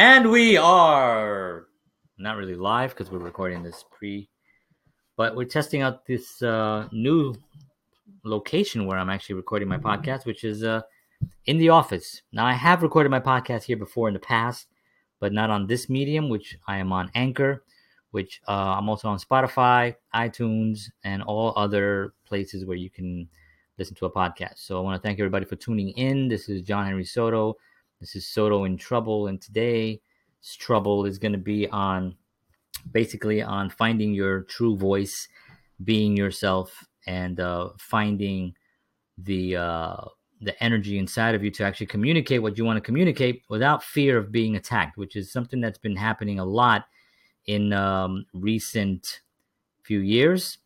And we are not really live because we're recording this pre, but we're testing out this uh, new location where I'm actually recording my podcast, which is uh, in the office. Now, I have recorded my podcast here before in the past, but not on this medium, which I am on Anchor, which uh, I'm also on Spotify, iTunes, and all other places where you can listen to a podcast. So I want to thank everybody for tuning in. This is John Henry Soto this is Soto in Trouble, and today's trouble is going to be on basically on finding your true voice, being yourself, and uh, finding the uh, the energy inside of you to actually communicate what you want to communicate without fear of being attacked, which is something that's been happening a lot in um, recent few years.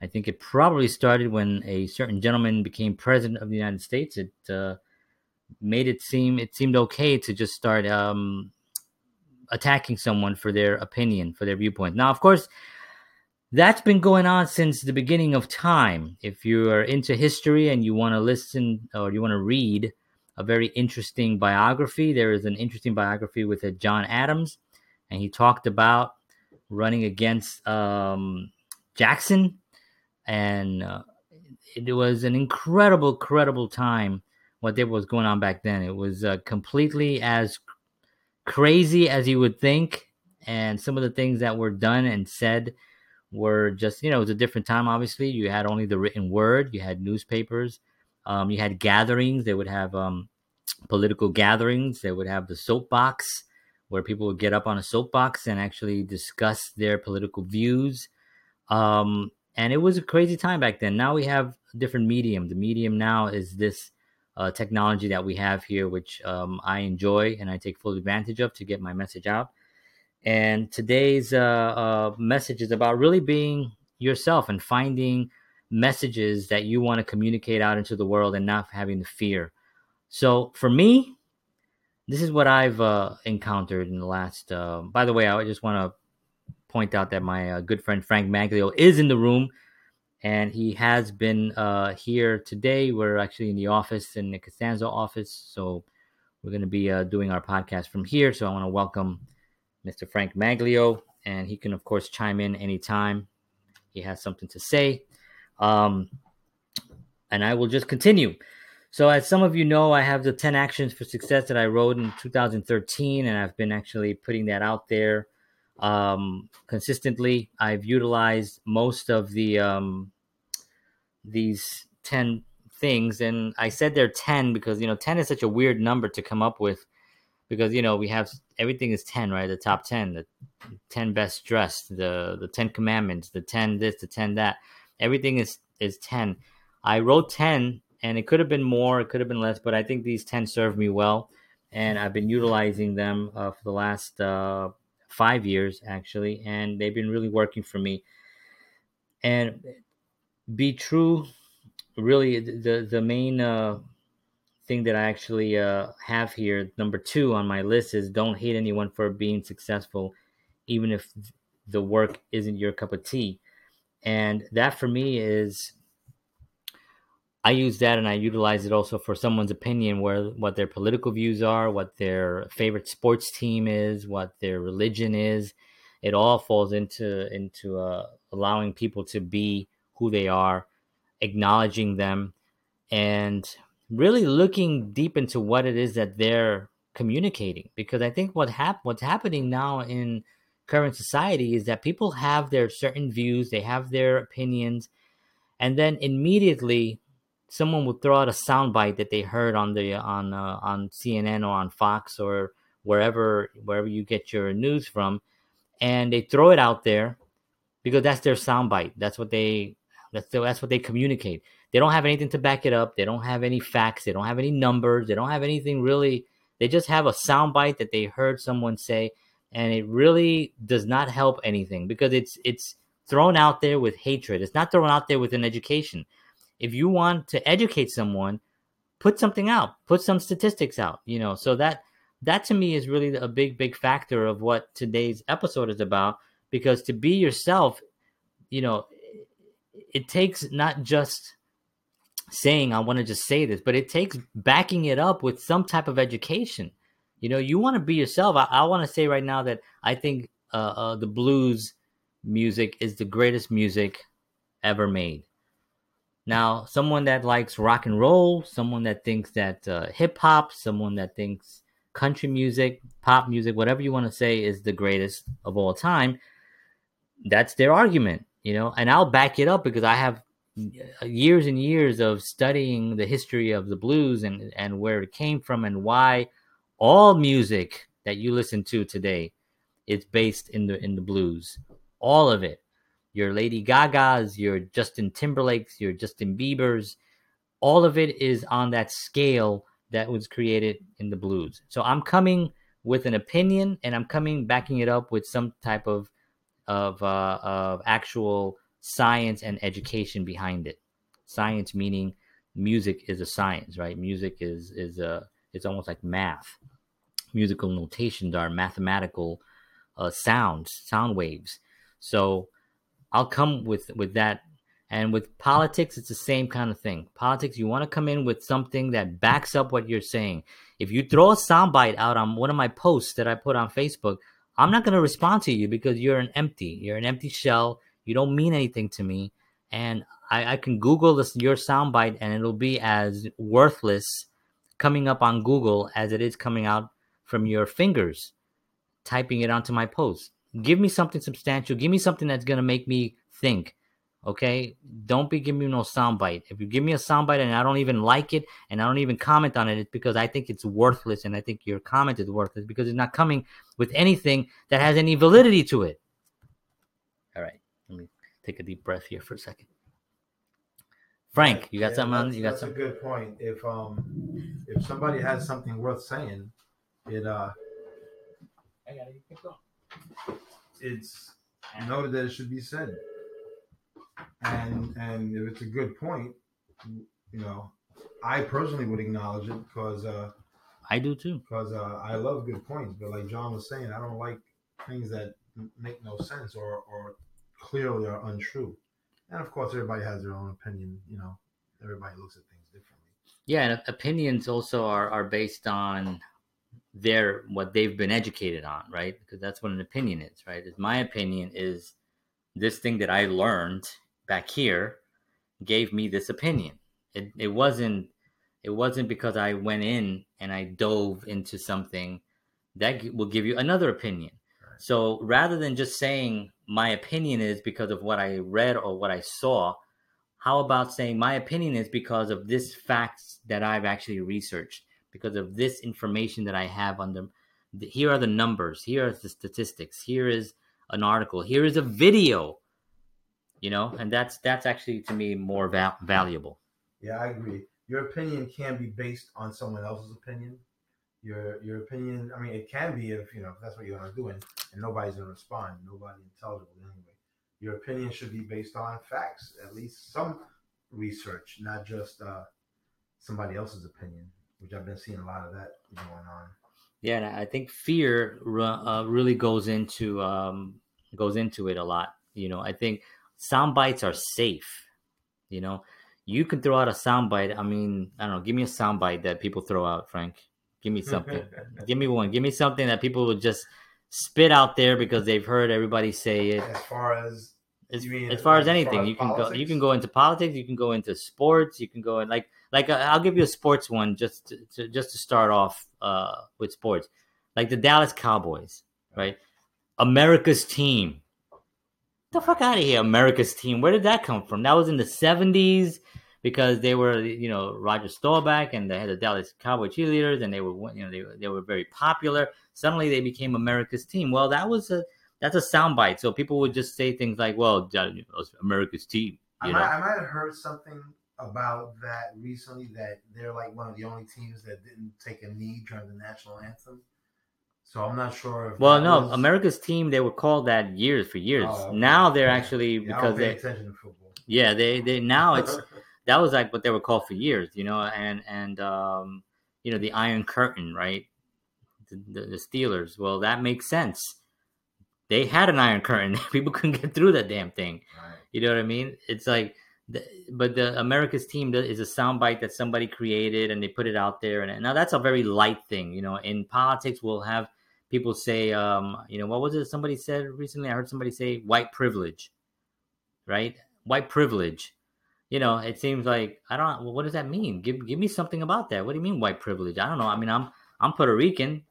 I think it probably started when a certain gentleman became president of the United States. It uh, made it seem it seemed okay to just start um, attacking someone for their opinion, for their viewpoint. Now, of course, that's been going on since the beginning of time. If you are into history and you want to listen or you want to read a very interesting biography, there is an interesting biography with a John Adams, and he talked about running against um, Jackson, and uh, it was an incredible, incredible time what was going on back then. It was uh, completely as crazy as you would think, and some of the things that were done and said were just you know it was a different time. Obviously, you had only the written word, you had newspapers, um, you had gatherings. They would have um, political gatherings. They would have the soapbox where people would get up on a soapbox and actually discuss their political views. Um, and it was a crazy time back then. Now we have a different medium. The medium now is this uh, technology that we have here, which um, I enjoy and I take full advantage of to get my message out. And today's uh, uh, message is about really being yourself and finding messages that you want to communicate out into the world and not having the fear. So for me, this is what I've uh, encountered in the last. Uh, by the way, I just want to point out that my uh, good friend Frank Maglio is in the room and he has been uh, here today. We're actually in the office in the Costanza office, so we're going to be uh, doing our podcast from here. So I want to welcome Mr. Frank Maglio, and he can of course chime in anytime he has something to say. Um, and I will just continue. So, as some of you know, I have the 10 actions for success that I wrote in 2013, and I've been actually putting that out there um, consistently. I've utilized most of the um, these ten things, and I said they're ten because you know ten is such a weird number to come up with because you know we have everything is 10 right the top 10 the 10 best dressed the the 10 commandments the 10 this the 10 that everything is is 10 i wrote 10 and it could have been more it could have been less but i think these 10 serve me well and i've been utilizing them uh, for the last uh, five years actually, and they've been really working for me. And be true, really, the the main uh, thing that I actually uh, have here, number two on my list, is don't hate anyone for being successful, even if the work isn't your cup of tea. And that for me is I use that and I utilize it also for someone's opinion, where what their political views are, what their favorite sports team is, what their religion is. It all falls into into uh, allowing people to be who they are, acknowledging them, and really looking deep into what it is that they're communicating. Because I think what hap- what's happening now in current society is that people have their certain views, they have their opinions, and then immediately someone would throw out a soundbite that they heard on the on uh, on CNN or on Fox or wherever wherever you get your news from, and they throw it out there because that's their soundbite. That's what they that's that's what they communicate. They don't have anything to back it up. They don't have any facts. They don't have any numbers. They don't have anything really. They just have a soundbite that they heard someone say, and it really does not help anything because it's it's thrown out there with hatred. It's not thrown out there with an education if you want to educate someone put something out put some statistics out you know so that that to me is really a big big factor of what today's episode is about because to be yourself you know it takes not just saying i want to just say this but it takes backing it up with some type of education You know, you want to be yourself. I, I want to say right now that I think uh, uh, the blues music is the greatest music ever made. Now, someone that likes rock and roll, someone that thinks that uh, hip hop, someone that thinks country music, pop music, whatever you want to say is the greatest of all time, that's their argument, you know, and I'll back it up because I have years and years of studying the history of the blues and and where it came from and why all music that you listen to today is based in the in the blues. All of it your lady gagas your justin timberlakes your justin biebers all of it is on that scale that was created in the blues so i'm coming with an opinion and i'm coming backing it up with some type of of uh, of actual science and education behind it science meaning music is a science right music is is a it's almost like math. Musical notations are mathematical uh, sounds, sound waves. So I'll come with with that. And with politics, it's the same kind of thing. Politics, you want to come in with something that backs up what you're saying. If you throw a soundbite out on one of my posts that I put on Facebook, I'm not going to respond to you because you're an empty. You're an empty shell. You don't mean anything to me. And I, I can Google this your soundbite and it'll be as worthless coming up on Google as it is coming out from your fingers typing it onto my post. Give me something substantial. Give me something that's going to make me think. Okay? Don't be giving me no soundbite. If you give me a soundbite and I don't even like it and I don't even comment on it, it's because I think it's worthless and I think your comment is worthless because it's not coming with anything that has any validity to it. All right. Let me take a deep breath here for a second. Frank, you got yeah, something on? You got that's something? a good point. If um, if somebody has something worth saying, it uh, I got it. It's noted that it should be said, and and if it's a good point, you know, I personally would acknowledge it because uh, I do too. Because uh, I love good points, but like John was saying, I don't like things that make no sense or or clearly are untrue. And of course everybody has their own opinion you know everybody looks at things differently. Yeah and opinions also are, are based on their what they've been educated on right because that's what an opinion is right is my opinion is this thing that i learned back here gave me this opinion it, it wasn't it wasn't because i went in and i dove into something that will give you another opinion right. so rather than just saying my opinion is because of what I read or what I saw. How about saying my opinion is because of this facts that I've actually researched, because of this information that I have on them. Here are the numbers. Here are the statistics. Here is an article. Here is a video. You know, and that's that's actually to me more val- valuable. Yeah, I agree. Your opinion can be based on someone else's opinion, your your opinion. I mean, it can be if you know if that's what you want to do, and, and nobody's gonna respond. Nobody intelligible anyway. Your opinion should be based on facts, at least some research, not just uh, somebody else's opinion. Which I've been seeing a lot of that going on. Yeah, and I think fear uh, really goes into um, goes into it a lot. You know, I think sound bites are safe. You know, you can throw out a sound bite. I mean, I don't know. Give me a sound bite that people throw out, Frank. Give me something. Give me one. Give me something that people will just spit out there because they've heard everybody say it. As far as as, as far as anything, far as you can politics? go. You can go into politics. You can go into sports. You can go in like like uh, I'll give you a sports one just to, to just to start off uh, with sports, like the Dallas Cowboys, right? America's team. Get the fuck out of here, America's team. Where did that come from? That was in the seventies because they were, you know, Roger Staubach and they had the Dallas Cowboy cheerleaders, and they were, you know, they they were very popular. Suddenly, they became America's team. Well, that was a that's a soundbite. So people would just say things like, "Well, America's team." I might, I might have heard something about that recently. That they're like one of the only teams that didn't take a knee during the national anthem. So I'm not sure. well, no, was... America's team they were called that years for years. Oh, okay. Now they're actually yeah, because they Yeah, they they now it's that was like what they were called for years, you know, and and um, you know the Iron Curtain, right? The, the, the Steelers. Well, that makes sense. They had an Iron Curtain. People couldn't get through that damn thing. Right. You know what I mean? It's like the, but the America's team is a soundbite that somebody created and they put it out there. And now that's a very light thing, you know. In politics, we'll have people say, um, you know, what was it? Somebody said recently. I heard somebody say white privilege, right? White privilege. You know, it seems like I don't. Well, what does that mean? Give give me something about that. What do you mean white privilege? I don't know. I mean, I'm I'm Puerto Rican.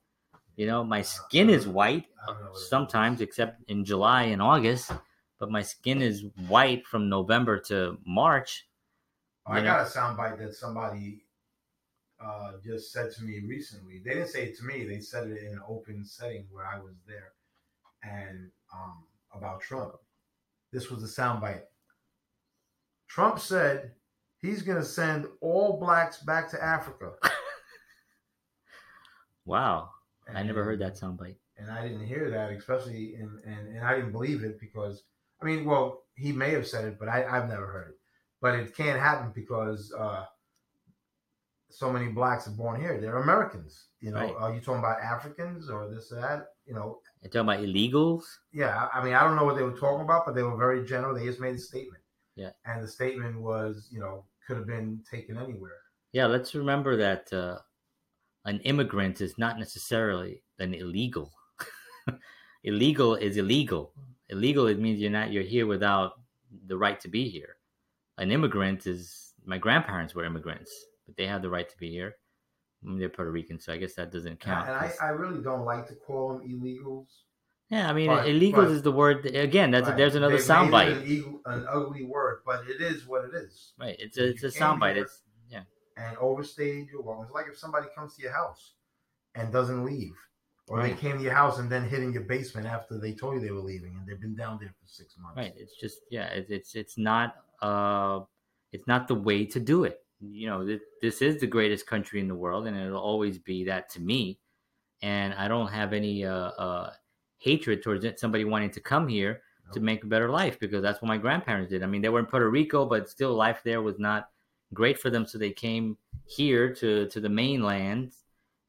You know, my skin is white sometimes, except in July and August but my skin is white from November to March. I know? got a soundbite that somebody uh, just said to me recently. They didn't say it to me. They said it in an open setting where I was there, and um, about Trump. This was a soundbite. Trump said he's going to send all blacks back to Africa. wow, and, I never heard that soundbite. And I didn't hear that, especially in, and, and I didn't believe it because I mean, well, he may have said it, but I, have never heard it. But it can't happen because uh, so many blacks are born here. They're Americans. You know, right. are you talking about Africans or this or that? You know, you're talking about illegals. Yeah, I mean, I don't know what they were talking about, but they were very general. They just made a statement. Yeah, and the statement was, you know, could have been taken anywhere. Yeah, let's remember that uh, an immigrant is not necessarily an illegal. illegal is illegal illegal it means you're not you're here without the right to be here. An immigrant is my grandparents were immigrants but they have the right to be here. They're puerto rican so i guess that doesn't count and I, I really don't like to call them illegals. Yeah i mean but, illegals but, is the word again that's right. there's another soundbite. an, an, ugly word but it is what it is. Right it's a, it's a soundbite it's yeah. and overstayed your welcome. It's like if somebody comes to your house and doesn't leave or right. they came to your house and then hid in your basement after they told you they were leaving, and they've been down there for six months. Right. It's just yeah. It's it's, it's not uh, it's not the way to do it. You know, th- this is the greatest country in the world, and it'll always be that to me. And I don't have any uh, uh, hatred towards it, somebody wanting to come here to make a better life because that's what my grandparents did. I mean, they were in Puerto Rico, but still life there was not great for them, so they came here to to the mainland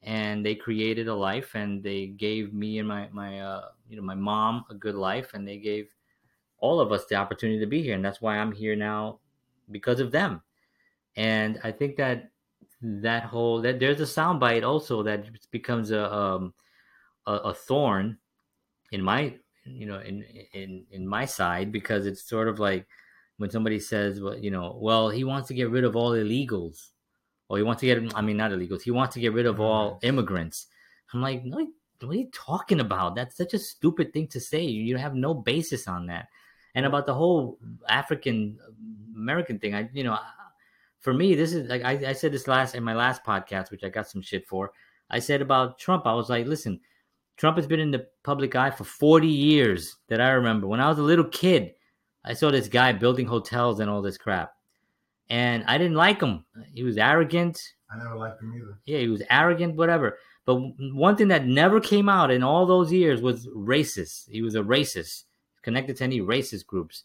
and they created a life and they gave me and my my uh, you know my mom a good life and they gave all of us the opportunity to be here and that's why I'm here now because of them. And I think that that whole that there's a soundbite also that becomes a um a, a thorn in my you know in in in my side because it's sort of like when somebody says well you know well he wants to get rid of all illegals or he wants to get I mean not illegals. He wants to get rid of all immigrants. I'm like, no, what are you talking about? That's such a stupid thing to say. You have no basis on that. And about the whole African American thing, I you know, for me, this is like I, I said this last in my last podcast, which I got some shit for. I said about Trump, I was like, listen, Trump has been in the public eye for 40 years that I remember. When I was a little kid, I saw this guy building hotels and all this crap and I didn't like him. He was arrogant. I never liked him either. Yeah, he was arrogant, whatever. But one thing that never came out in all those years was racist. He was a racist, connected to any racist groups.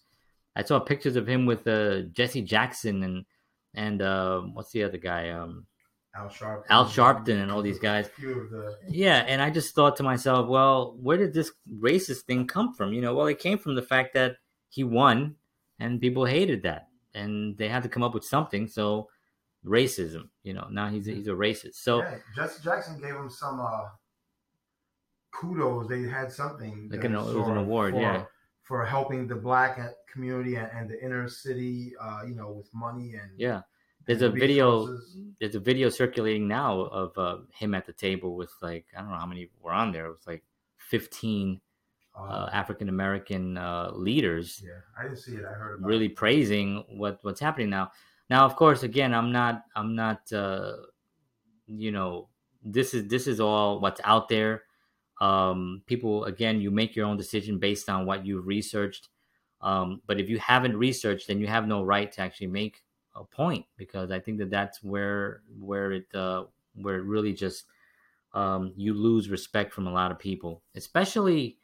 I saw pictures of him with uh, Jesse Jackson and and uh, what's the other guy? Um, Al Sharpton. Al Sharpton and all these guys. The... Yeah, and I just thought to myself, well, where did this racist thing come from? You know, well, it came from the fact that he won, and people hated that and they had to come up with something. So racism, you know, now he's a, he's a racist. So yeah, Jesse Jackson gave him some uh, kudos. They had something. Like an, it was an award, for, yeah, for helping the black community and, and the inner city, uh, you know, with money and yeah. There's a video. There's a video circulating now of uh, him at the table with like I don't know how many were on there. It was like 15 uh, uh, African American uh, leaders. Yeah, I didn't see it. I heard really it. praising what what's happening now. Now, of course, again, I'm not. I'm not. Uh, you know, this is this is all what's out there. Um, people, again, you make your own decision based on what you've researched. Um, but if you haven't researched, then you have no right to actually make a point because I think that that's where where it uh, where it really just um, you lose respect from a lot of people, especially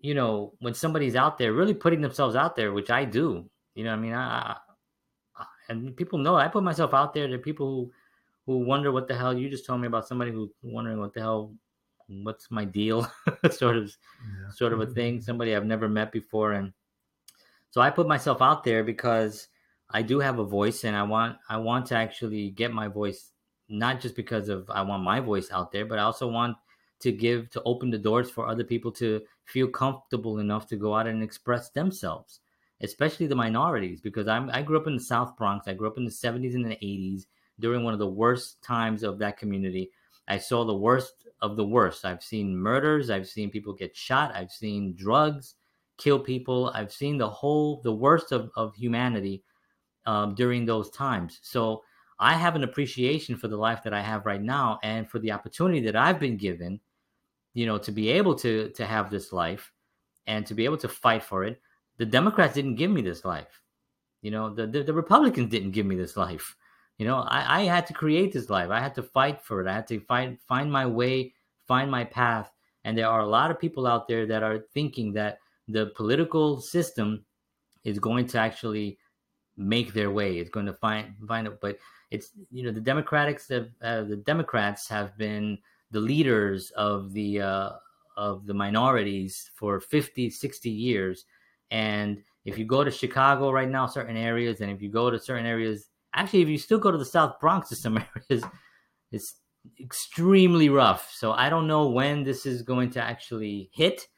you know, when somebody's out there really putting themselves out there, which I do, you know, I mean, I, I and people know I put myself out there. There are people who who wonder what the hell you just told me about somebody who's wondering what the hell what's my deal sort of yeah. sort of a thing mm-hmm. somebody i've never met before and so i put myself out there because I do have a voice, and I want I want to actually get my voice not just because of I want my voice out there, but I also want to give to open the doors for other people to feel comfortable enough to go out and express themselves, especially the minorities. Because I'm I grew up in the South Bronx. I grew up in the 70s and the 80s during one of the worst times of that community. I saw the worst of the worst. I've seen murders. I've seen people get shot. I've seen drugs kill people. I've seen the whole, the worst of, of humanity um, during those times. So I have an appreciation for the life that I have right now and for the opportunity that I've been given, you know, to be able to to have this life and to be able to fight for it. The Democrats didn't give me this life. You know, the, the, the Republicans didn't give me this life. You know, I, I had to create this life. I had to fight for it. I had to find find my way, find my path. And there are a lot of people out there that are thinking that the political system is going to actually make their way. It's going to find find it, but it's you know the Democrats have, uh, the Democrats have been the leaders of the uh, of the minorities for 50 60 years and if you go to Chicago right now certain areas and if you go to certain areas actually if you still go to the South Bronx to some areas it's extremely rough so I don't know when this is going to actually hit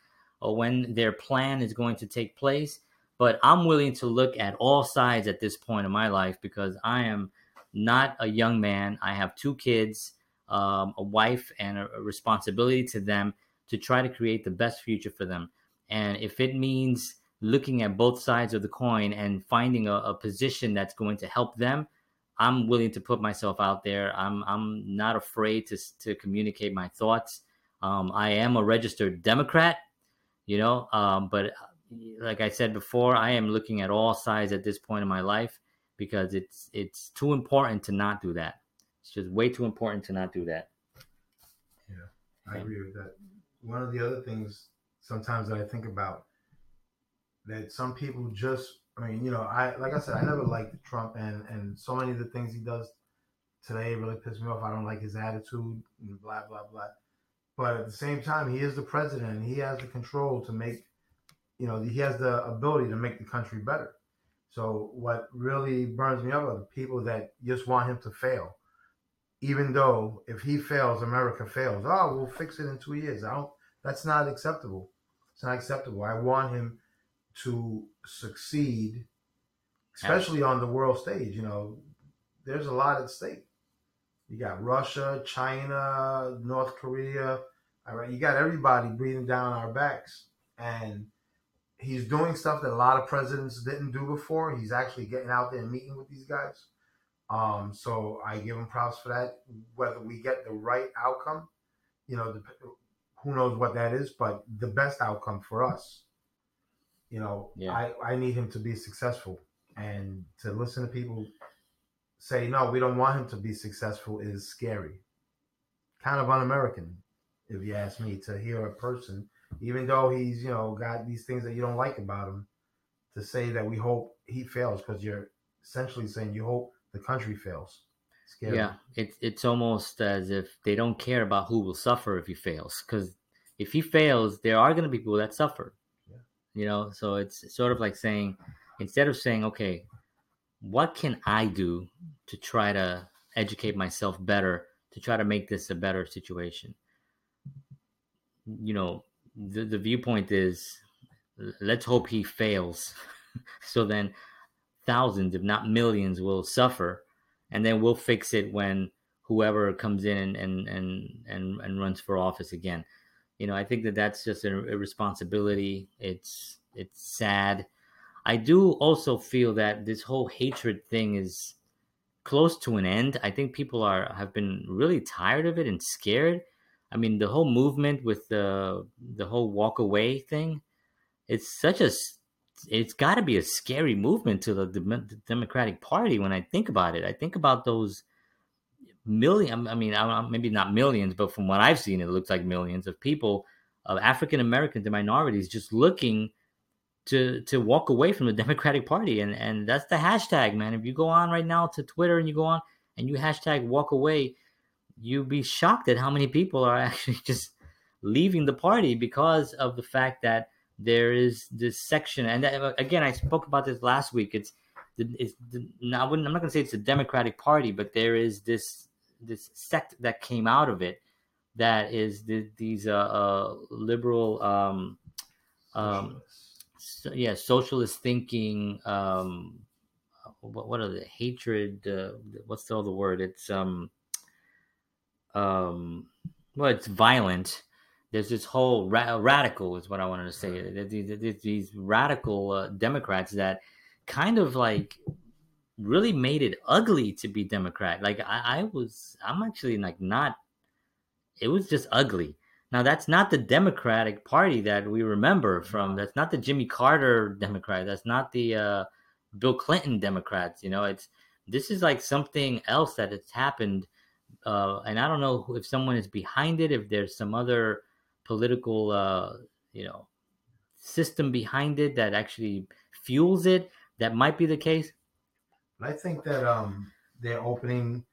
or when their plan is going to take place. But I'm willing to look at all sides at this point in my life because I am not a young man. I have two kids, um, a wife, and a, responsibility to them to try to create the best future for them. And if it means looking at both sides of the coin and finding a, a, position that's going to help them, I'm willing to put myself out there. I'm I'm not afraid to to communicate my thoughts. Um, I am a registered Democrat, you know. Um, but uh, like I said before, I am looking at all sides at this point in my life because it's it's too important to not do that. It's just way too important to not do that. Yeah, I agree with that. One of the other things sometimes that I think about that some people just I mean, you know, I like I said, I never liked Trump and and so many of the things he does today really piss me off. I don't like his attitude and blah blah blah. But at the same time, he is the president. He has the control to make, you know, he has the ability to make the country better. So what really burns me up are the people that just want him to fail. Even though if he fails, America fails. Oh, we'll fix it in two years. I don't. That's not acceptable. It's not acceptable. I want him to succeed, especially on the world stage. You know, there's a lot at stake. You got Russia, China, North Korea. All right, you got everybody breathing down our backs, and he's doing stuff that a lot of presidents didn't do before. He's actually getting out there and meeting with these guys. Um, so I give him props for that. Whether we get the right outcome, you know, the, who knows what that is, but the best outcome for us, you know, yeah. I, I need him to be successful and to listen to people say no, we don't want him to be successful is scary. Kind of un-American, if you ask me, to hear a person, even though he's you know got these things that you don't like about him, to say that we hope he fails because you're essentially saying you hope the country fails. Scary. Yeah, it's it's almost as if they don't care about who will suffer if he fails, because if he fails, there are going to be people that suffer. Yeah. You know, so it's sort of like saying instead of saying, okay, what can I do to try to educate myself better to try to make this a better situation? You know, the, the viewpoint is let's hope he fails. so then thousands, if not millions, will suffer. And then we'll fix it when whoever comes in and, and, and, and, and runs for office again. You know, I think that that's just a, responsibility. It's, it's sad I do also feel that this whole hatred thing is close to an end. I think people are have been really tired of it and scared. I mean, the whole movement with the the whole walk away thing, it's such a it's got to be a scary movement to the, the, Democratic Party when I think about it. I think about those million. I mean, maybe not millions, but from what I've seen, it looks like millions of people of African Americans and minorities just looking to to walk away from the Democratic Party, and and that's the hashtag, man. If you go on right now to Twitter and you go on and you hashtag walk away, you'd be shocked at how many people are actually just leaving the party because of the fact that there is this section. And that, again, I spoke about this last week. It's it's wouldn't, I'm not going to say it's a Democratic Party, but there is this this sect that came out of it that is the, these uh, uh, liberal, um, um, so, yeah, socialist thinking. Um, what, what are the hatred? Uh, what's the other word? It's um, um, well, it's violent. There's this whole ra- radical is what I wanted to say. These, these radical uh, Democrats that kind of like really made it ugly to be Democrat. Like I, I was, I'm actually like not. It was just ugly. Now that's not the Democratic Party that we remember from. That's not the Jimmy Carter Democrat. That's not the uh, Bill Clinton Democrats. You know, it's this is like something else that has happened, uh, and I don't know if someone is behind it. If there's some other political, uh, you know, system behind it that actually fuels it. That might be the case. I think that um, they're opening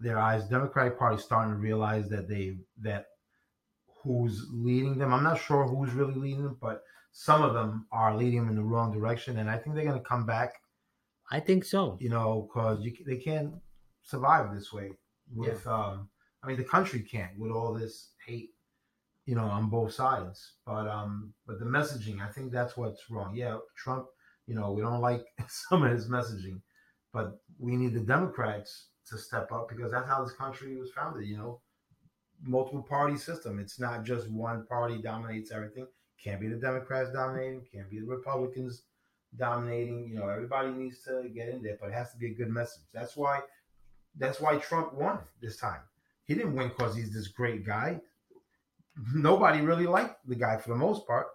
their eyes. Democratic Party starting to realize that they that who's leading them. I'm not sure who's really leading them, but some of them are leading them in the wrong direction, and I think they're going to come back. I think so. You know, because they can't survive this way. With, yeah. um, I mean, the country can't with all this hate, you know, on both sides. But um, but the messaging, I think that's what's wrong. Yeah, Trump. You know, we don't like some of his messaging, but we need the Democrats to step up because that's how this country was founded. You know, multiple party system. It's not just one party dominates everything. Can't be the Democrats dominating. Can't be the Republicans dominating. You know, everybody needs to get in there, but it has to be a good message. That's why. That's why Trump won this time. He didn't win because he's this great guy. Nobody really liked the guy for the most part.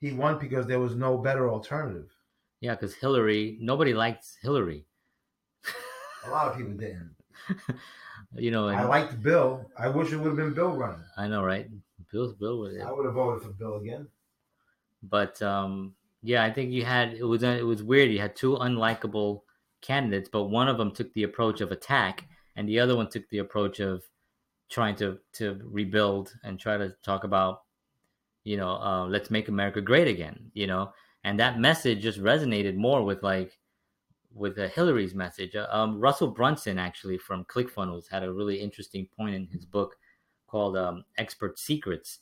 He won because there was no better alternative. Yeah, because Hillary, nobody likes Hillary. a lot of people didn't. you know, I liked Bill. I wish it would have been Bill running. I know, right? Bill's Bill would. I would have voted for Bill again. But um, yeah, I think you had it was it was weird. You had two unlikable candidates, but one of them took the approach of attack, and the other one took the approach of trying to to rebuild and try to talk about, you know, uh, let's make America great again. You know, and that message just resonated more with like with uh, Hillary's message. Uh, um, Russell Brunson actually from ClickFunnels had a really interesting point in his book called um, Expert Secrets,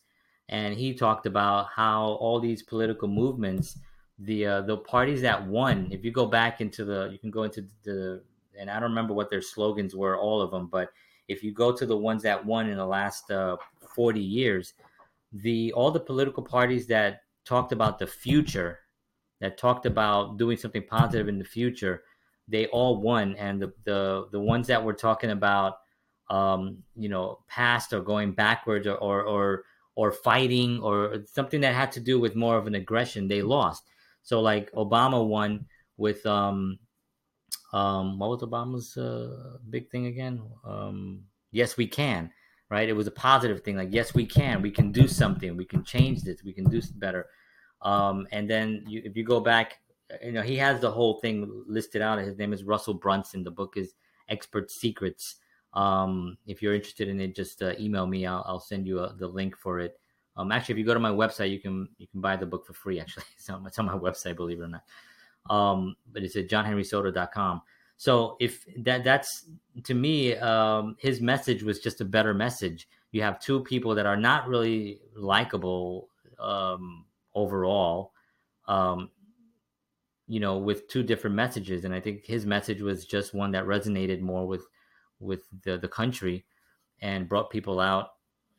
and he talked about how all these political movements, the uh, the parties that won. If you go back into the, you can go into the, and I don't remember what their slogans were, all of them, but if you go to the ones that won in the last uh, 40 years, the all the political parties that talked about the future, that talked about doing something positive in the future, they all won, and the the the ones that were talking about, um, you know, past or going backwards or, or or or fighting or something that had to do with more of an aggression, they lost. So like Obama won with um, um, what was Obama's uh, big thing again? Um, yes, we can. Right? It was a positive thing. Like yes, we can. We can do something. We can change this. We can do better. Um, and then you, if you go back, you know, he has the whole thing listed out. His name is Russell Brunson. The book is Expert Secrets. Um, if you're interested in it, just uh, email me. I'll, I'll send you a, uh, the link for it. Um, actually, if you go to my website, you can you can buy the book for free. Actually, so it's on my website, believe it or not. Um, but it's at johnhenrysoto.com. So if that that's to me, um, his message was just a better message. You have two people that are not really likable um, overall, um, you know, with two different messages, and I think his message was just one that resonated more with with the the country and brought people out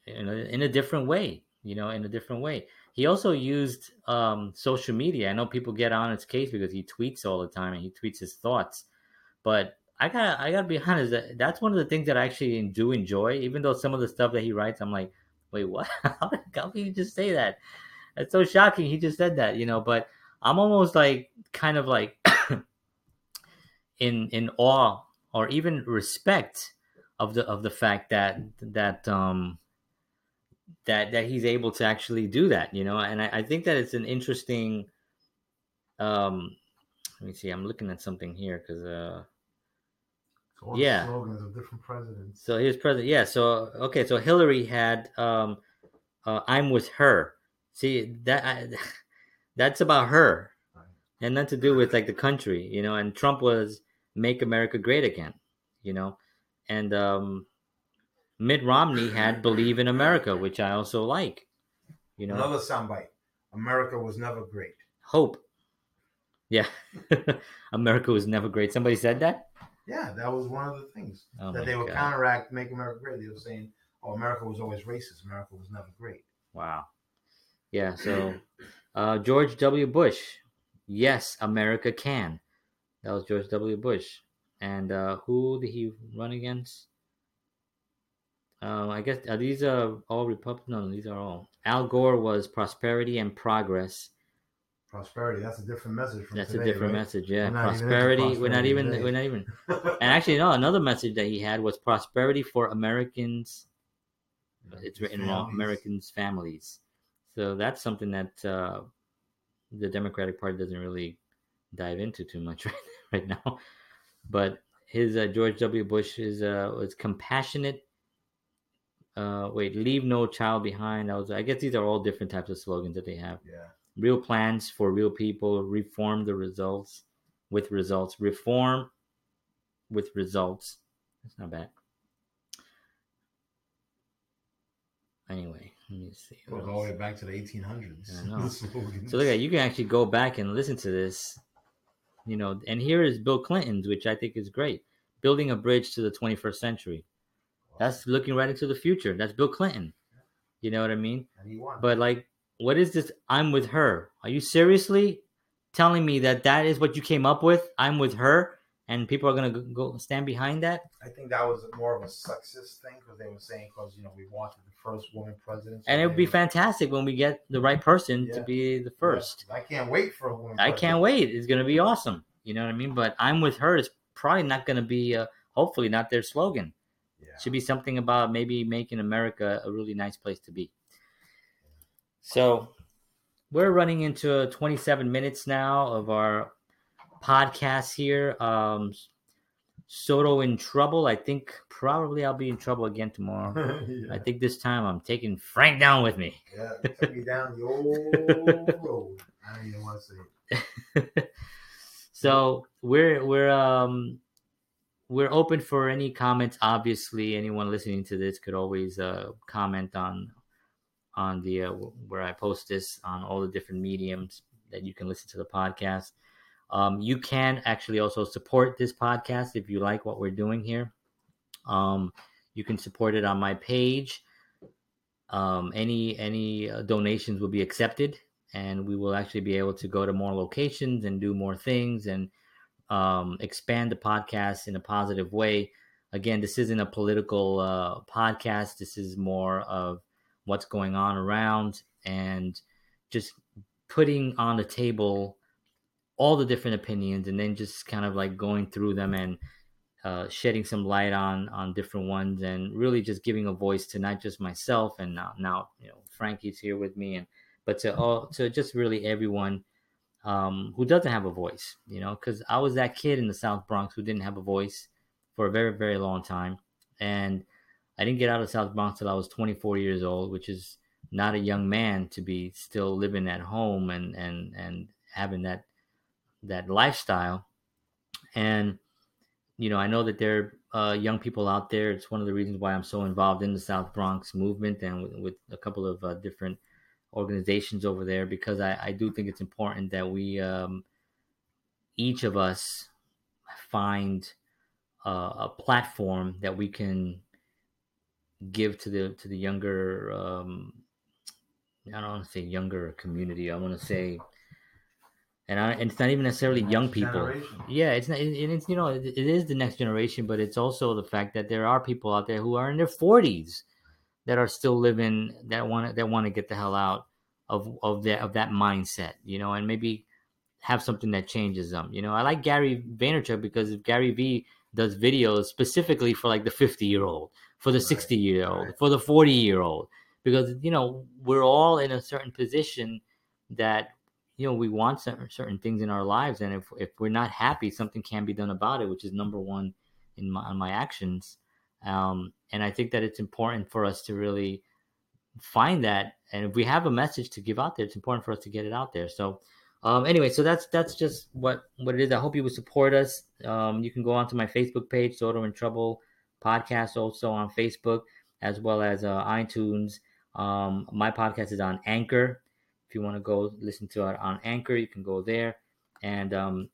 in a, in a different way you know in a different way he also used um, social media. I know people get on his case because he tweets all the time and he tweets his thoughts but i got i gotta be honest that that's one of the things that i actually do enjoy. Even though some of the stuff that he writes i'm like wait what? How, can you just say that? That's so shocking he just said that you know but i'm almost like kind of like in in awe or even respect of the of the fact that that um that that he's able to actually do that you know? And i, I think that it's an interesting um let me see i'm looking at something here because uh yeah. slogans of different presidents. So here's president yeah so okay so hillary had um uh, i'm with her. See that I, that's about her. And not to do with like the country, you know. And Trump was "Make America Great Again," you know, and um, Mitt Romney had "Believe in America," which I also like, you know. Another soundbite. America was never great. Hope. Yeah, America was never great. Somebody said that. Yeah, that was one of the things Oh that they would God. counteract make America great. They were saying, "Oh, America was always racist. America was never great." Wow. Yeah. So, uh, George W. Bush. Yes, America can. That was George W. Bush. And uh, who did he run against? Uh, I guess are these uh, all Republicans? No, these are all. Al Gore was prosperity and progress. Prosperity. That's a different message from That's today, a different right? message. Yeah, We're into prosperity. We're not even. today. We're not even. And actually, no. Another message that he had was prosperity for Americans it's written wrong Families. americans families so that's something that uh, the democratic party doesn't really dive into too much right, right now but his uh, george w bush is uh, was compassionate uh, wait leave no child behind. That was i guess these are all different types of slogans that they have. Yeah. real plans for real people reform the results with results reform with results. That's not bad. Anyway let me see Goes all the way back to the 1800s. I know. So look at you can actually go back and listen to this you know and here is bill clinton's which i think is great. Building a bridge to the 21st century that's looking right into the future that's bill clinton you know what i mean and he won. but like, what is this? I'm with her. Are you seriously telling me that that is what you came up with? I'm with her, and people are gonna go, go stand behind that? I think that was more of a sexist thing because they were saying because you know we wanted the first woman president. And it would be fantastic when we get the right person to be the first. I can't wait for a woman. I president. can't wait. It's gonna be awesome. You know what I mean? But I'm with her is probably not gonna be. Uh, hopefully, not their slogan. Yeah. should be something about maybe making America a really nice place to be. So we're running into 27 minutes now of our podcast here. Um, Soto in trouble. I think probably I'll be in trouble again tomorrow. yeah. I think this time I'm taking Frank down with me. yeah, took me down the old road. I don't even want to say it. so we're we're um we're open for any comments. Obviously anyone listening to this could always uh comment on on the uh, where i post this on all the different mediums that you can listen to the podcast. Um you can actually also support this podcast if you like what we're doing here. Um you can support it on my page. Um any any uh, donations will be accepted and we will actually be able to go to more locations and do more things and um, expand the podcast in a positive way. Again, this isn't a political uh, podcast. This is more of what's going on around and just putting on the table all the different opinions and then just kind of like going through them and uh, shedding some light on on different ones and really just giving a voice to not just myself and now now you know Frankie's here with me and but to all to just really everyone um, who doesn't have a voice, you know, because I was that kid in the South Bronx who didn't have a voice for a very, very long time. And I didn't get out of South Bronx till I was 24 years old, which is not a young man to be still living at home and, and, and having that, that lifestyle. And, you know, I know that there are uh, young people out there. It's one of the reasons why I'm so involved in the South Bronx movement and with, with a couple of uh, different organizations over there because I, I do think it's important that we um, each of us find uh, a platform that we can give to the to the younger um, I don't want to say younger community I want to say and, I, and it's not even necessarily young people generation. yeah it's not it, it's you know it, it is the next generation but it's also the fact that there are people out there who are in their 40s that are still living that want that want to get the hell out of of that of that mindset, you know, and maybe have something that changes them. You know, I like Gary Vaynerchuk because if Gary V does videos specifically for like the 50 year old, for the Right, 60 year old, right. for the 40 year old, because you know we're all in a certain position that you know we want certain, certain things in our lives, and if if we're not happy, something can be done about it, which is number one in my on my actions. Um, and I think that it's important for us to really find that. And if we have a message to give out there, it's important for us to get it out there. So Um, anyway, so that's that's just what what it is. I hope you would support us. Um, you can go onto my Facebook page, Soto in Trouble Podcast, also on Facebook as well as uh, iTunes. Um, my podcast is on Anchor. If you want to go listen to it on Anchor, you can go there and um,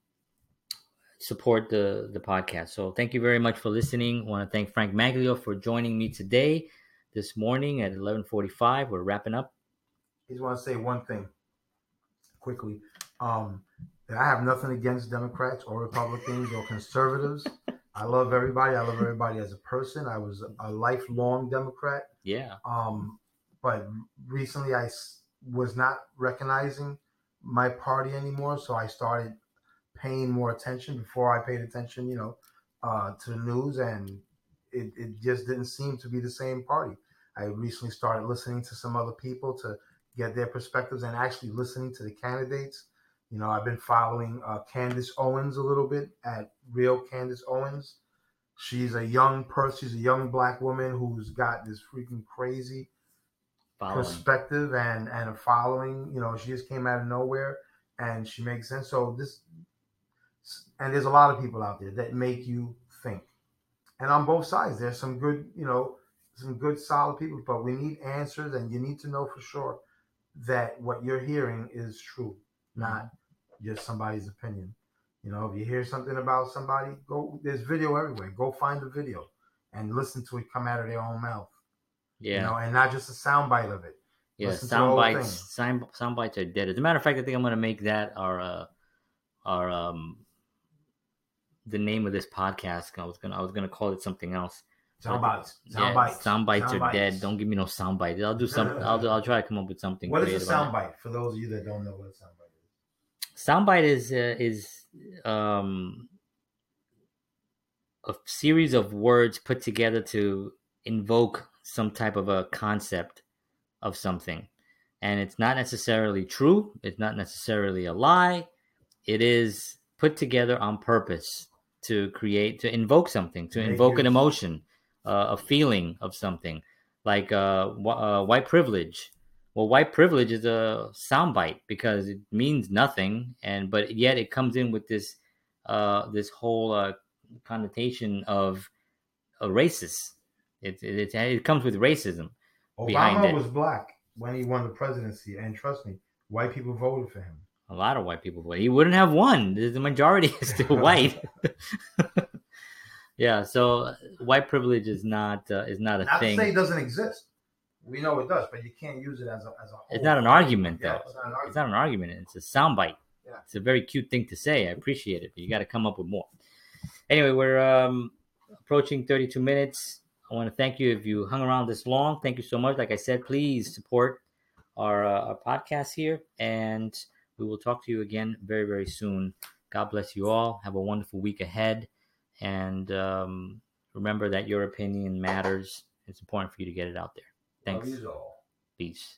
support the the podcast. So thank you very much for listening. I want to thank Frank Maglio for joining me today, this morning at eleven forty five. We're wrapping up. I just want to say one thing quickly. Um, I have nothing against Democrats or Republicans or conservatives. I love everybody. I love everybody as a person. I was a lifelong Democrat. Yeah. Um, but recently I was not recognizing my party anymore, so I started paying more attention. Before I paid attention, you know, uh, to the news, and it, it just didn't seem to be the same party. I recently started listening to some other people to get their perspectives and actually listening to the candidates. You know, I've been following uh, Candace Owens a little bit at Real Candace Owens. She's a young person. She's a young black woman who's got this freaking crazy following. perspective and and a following. You know, she just came out of nowhere and she makes sense. So this, and there's a lot of people out there that make you think. And on both sides, there's some good, you know, some good solid people, but we need answers, and you need to know for sure that what you're hearing is true, not just somebody's opinion. You know, if you hear something about somebody, go. There's video everywhere. Go find the video and listen to it come out of their own mouth. Yeah. You know, and not just a sound bite of it. Yeah, sound bites. Sound, sound bites are dead. As a matter of fact, I think I'm going to make that our uh, our um the name of this podcast. I was gonna I was gonna call it something else. Sound bites. Sound yeah, bites. Sound bites sound are bites. dead. Don't give me no sound bites. I'll do something. I'll do, I'll try to come up with something. What is a sound bite for those of you that don't know what a sound bite is? Soundbite is uh, is um a series of words put together to invoke some type of a concept of something. And it's not necessarily true, it's not necessarily a lie. It is put together on purpose to create, to invoke something, to invoke an emotion, uh, a feeling of something, like uh, uh, white privilege. Well, white privilege is a soundbite because it means nothing, and but yet it comes in with this uh, this whole uh, connotation of a racist. It, it, it comes with racism. Obama was black when he won the presidency, and trust me, white people voted for him. A lot of white people voted. He wouldn't have won. The majority is still white. yeah, so white privilege is not uh, is not a not thing. Not to say it doesn't exist. We know it does, but you can't use it as a as a. Whole. It's not an argument, though. Yeah, it's, not an argument. it's not an argument. It's a soundbite. Yeah. It's a very cute thing to say. I appreciate it, but you got to come up with more. Anyway, we're um, approaching 32 minutes. I want to thank you if you hung around this long. Thank you so much. Like I said, please support our, uh, our podcast here, and we will talk to you again very, very soon. God bless you all. Have a wonderful week ahead. And um, remember that your opinion matters. It's important for you to get it out there. Thanks. Peace.